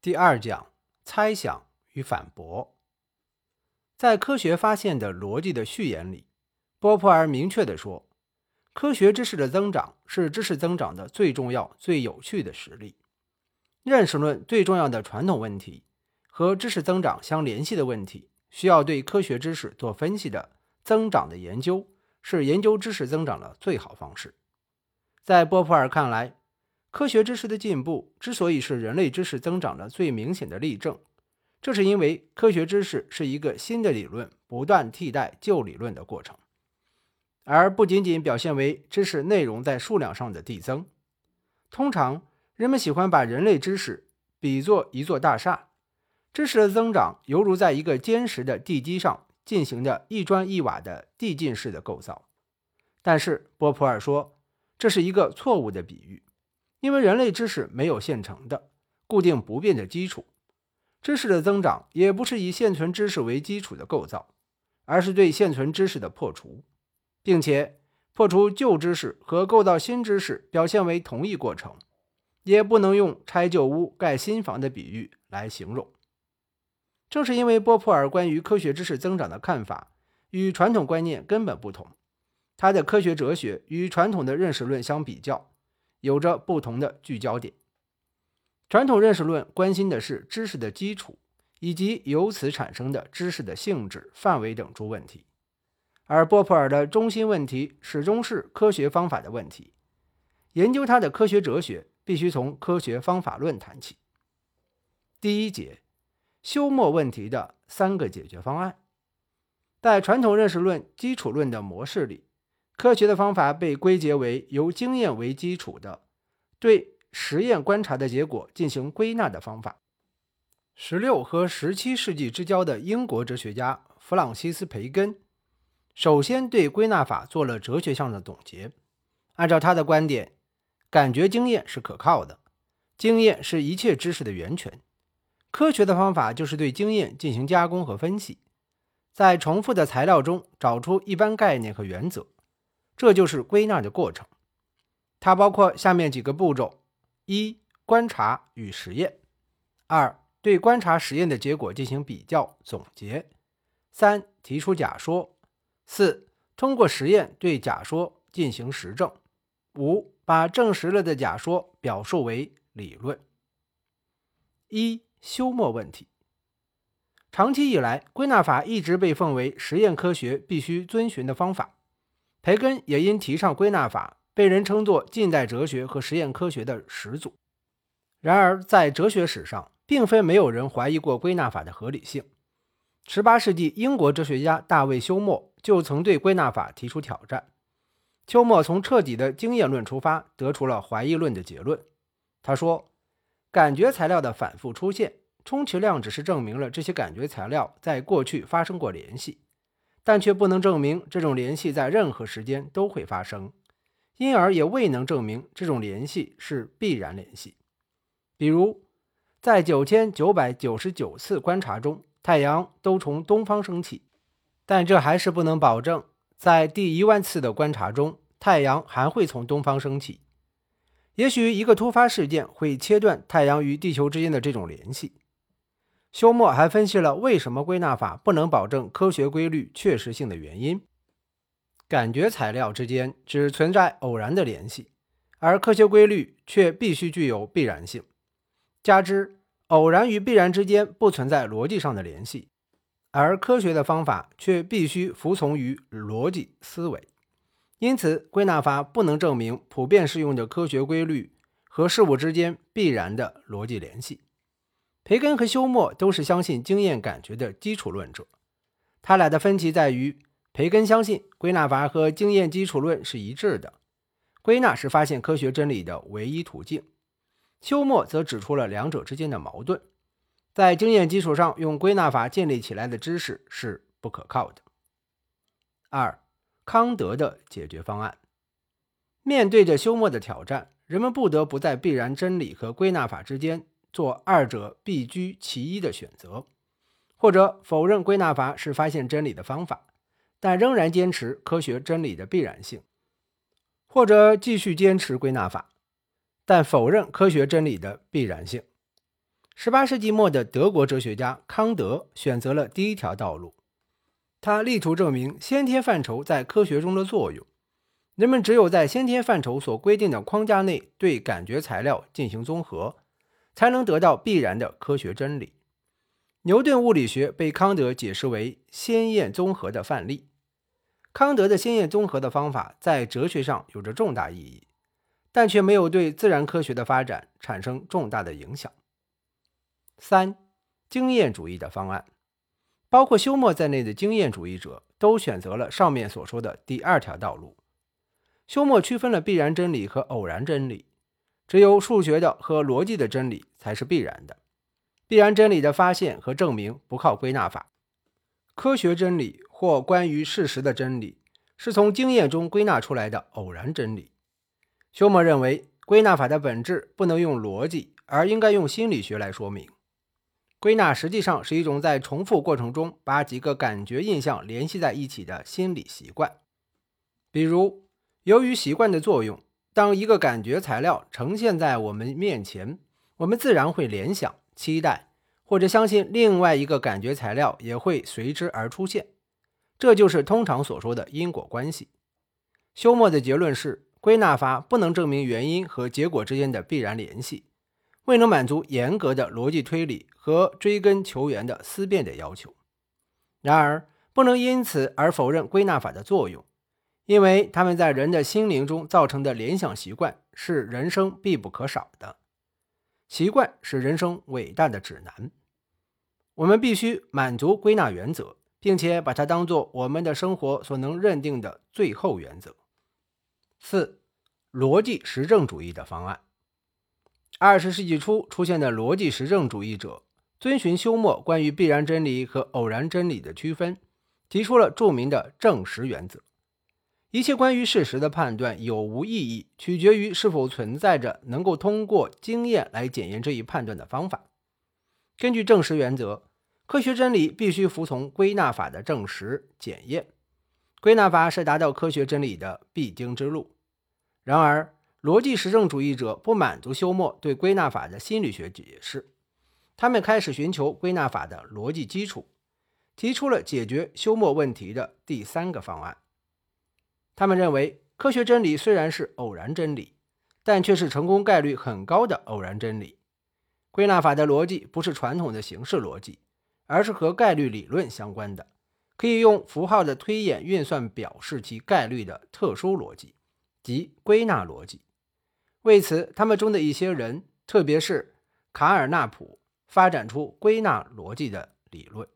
第二讲：猜想与反驳。在科学发现的逻辑的序言里，波普尔明确地说，科学知识的增长是知识增长的最重要、最有趣的实例。认识论最重要的传统问题和知识增长相联系的问题，需要对科学知识做分析的增长的研究，是研究知识增长的最好方式。在波普尔看来，科学知识的进步之所以是人类知识增长的最明显的例证，这是因为科学知识是一个新的理论不断替代旧理论的过程，而不仅仅表现为知识内容在数量上的递增。通常，人们喜欢把人类知识比作一座大厦，知识的增长犹如在一个坚实的地基上进行的一砖一瓦的递进式的构造。但是，波普尔说，这是一个错误的比喻。因为人类知识没有现成的、固定不变的基础，知识的增长也不是以现存知识为基础的构造，而是对现存知识的破除，并且破除旧知识和构造新知识表现为同一过程，也不能用拆旧屋盖新房的比喻来形容。正是因为波普尔关于科学知识增长的看法与传统观念根本不同，他的科学哲学与传统的认识论相比较。有着不同的聚焦点。传统认识论关心的是知识的基础以及由此产生的知识的性质、范围等诸问题，而波普尔的中心问题始终是科学方法的问题。研究他的科学哲学，必须从科学方法论谈起。第一节，休谟问题的三个解决方案。在传统认识论基础论的模式里。科学的方法被归结为由经验为基础的，对实验观察的结果进行归纳的方法。十六和十七世纪之交的英国哲学家弗朗西斯·培根，首先对归纳法做了哲学上的总结。按照他的观点，感觉经验是可靠的，经验是一切知识的源泉。科学的方法就是对经验进行加工和分析，在重复的材料中找出一般概念和原则。这就是归纳的过程，它包括下面几个步骤：一、观察与实验；二、对观察实验的结果进行比较总结；三、提出假说；四、通过实验对假说进行实证；五、把证实了的假说表述为理论。一、休谟问题。长期以来，归纳法一直被奉为实验科学必须遵循的方法。培根也因提倡归纳法，被人称作近代哲学和实验科学的始祖。然而，在哲学史上，并非没有人怀疑过归纳法的合理性。18世纪，英国哲学家大卫·休谟就曾对归纳法提出挑战。休谟从彻底的经验论出发，得出了怀疑论的结论。他说：“感觉材料的反复出现，充其量只是证明了这些感觉材料在过去发生过联系。”但却不能证明这种联系在任何时间都会发生，因而也未能证明这种联系是必然联系。比如，在九千九百九十九次观察中，太阳都从东方升起，但这还是不能保证在第一万次的观察中，太阳还会从东方升起。也许一个突发事件会切断太阳与地球之间的这种联系。休谟还分析了为什么归纳法不能保证科学规律确实性的原因：感觉材料之间只存在偶然的联系，而科学规律却必须具有必然性。加之偶然与必然之间不存在逻辑上的联系，而科学的方法却必须服从于逻辑思维，因此归纳法不能证明普遍适用的科学规律和事物之间必然的逻辑联系。培根和休谟都是相信经验感觉的基础论者，他俩的分歧在于，培根相信归纳法和经验基础论是一致的，归纳是发现科学真理的唯一途径；休谟则指出了两者之间的矛盾，在经验基础上用归纳法建立起来的知识是不可靠的。二，康德的解决方案，面对着休谟的挑战，人们不得不在必然真理和归纳法之间。做二者必居其一的选择，或者否认归纳法是发现真理的方法，但仍然坚持科学真理的必然性；或者继续坚持归纳法，但否认科学真理的必然性。18世纪末的德国哲学家康德选择了第一条道路，他力图证明先天范畴在科学中的作用。人们只有在先天范畴所规定的框架内对感觉材料进行综合，才能得到必然的科学真理。牛顿物理学被康德解释为先验综合的范例。康德的先验综合的方法在哲学上有着重大意义，但却没有对自然科学的发展产生重大的影响。三、经验主义的方案，包括休谟在内的经验主义者都选择了上面所说的第二条道路。休谟区分了必然真理和偶然真理，只有数学的和逻辑的真理才是必然的。必然真理的发现和证明不靠归纳法，科学真理或关于事实的真理是从经验中归纳出来的偶然真理。休谟认为，归纳法的本质不能用逻辑，而应该用心理学来说明。归纳实际上是一种在重复过程中把几个感觉印象联系在一起的心理习惯，比如。由于习惯的作用，当一个感觉材料呈现在我们面前，我们自然会联想、期待或者相信另外一个感觉材料也会随之而出现。这就是通常所说的因果关系。休谟的结论是，归纳法不能证明原因和结果之间的必然联系，未能满足严格的逻辑推理和追根求源的思辨的要求。然而，不能因此而否认归纳法的作用。因为他们在人的心灵中造成的联想习惯是人生必不可少的，习惯是人生伟大的指南。我们必须满足归纳原则，并且把它当做我们的生活所能认定的最后原则。四、逻辑实证主义的方案。二十世纪初出现的逻辑实证主义者遵循休谟关于必然真理和偶然真理的区分，提出了著名的证实原则。一切关于事实的判断有无意义，取决于是否存在着能够通过经验来检验这一判断的方法。根据证实原则，科学真理必须服从归纳法的证实检验。归纳法是达到科学真理的必经之路。然而，逻辑实证主义者不满足休谟对归纳法的心理学解释，他们开始寻求归纳法的逻辑基础，提出了解决休谟问题的第三个方案。他们认为，科学真理虽然是偶然真理，但却是成功概率很高的偶然真理。归纳法的逻辑不是传统的形式逻辑，而是和概率理论相关的，可以用符号的推演运算表示其概率的特殊逻辑，即归纳逻辑。为此，他们中的一些人，特别是卡尔纳普，发展出归纳逻辑的理论。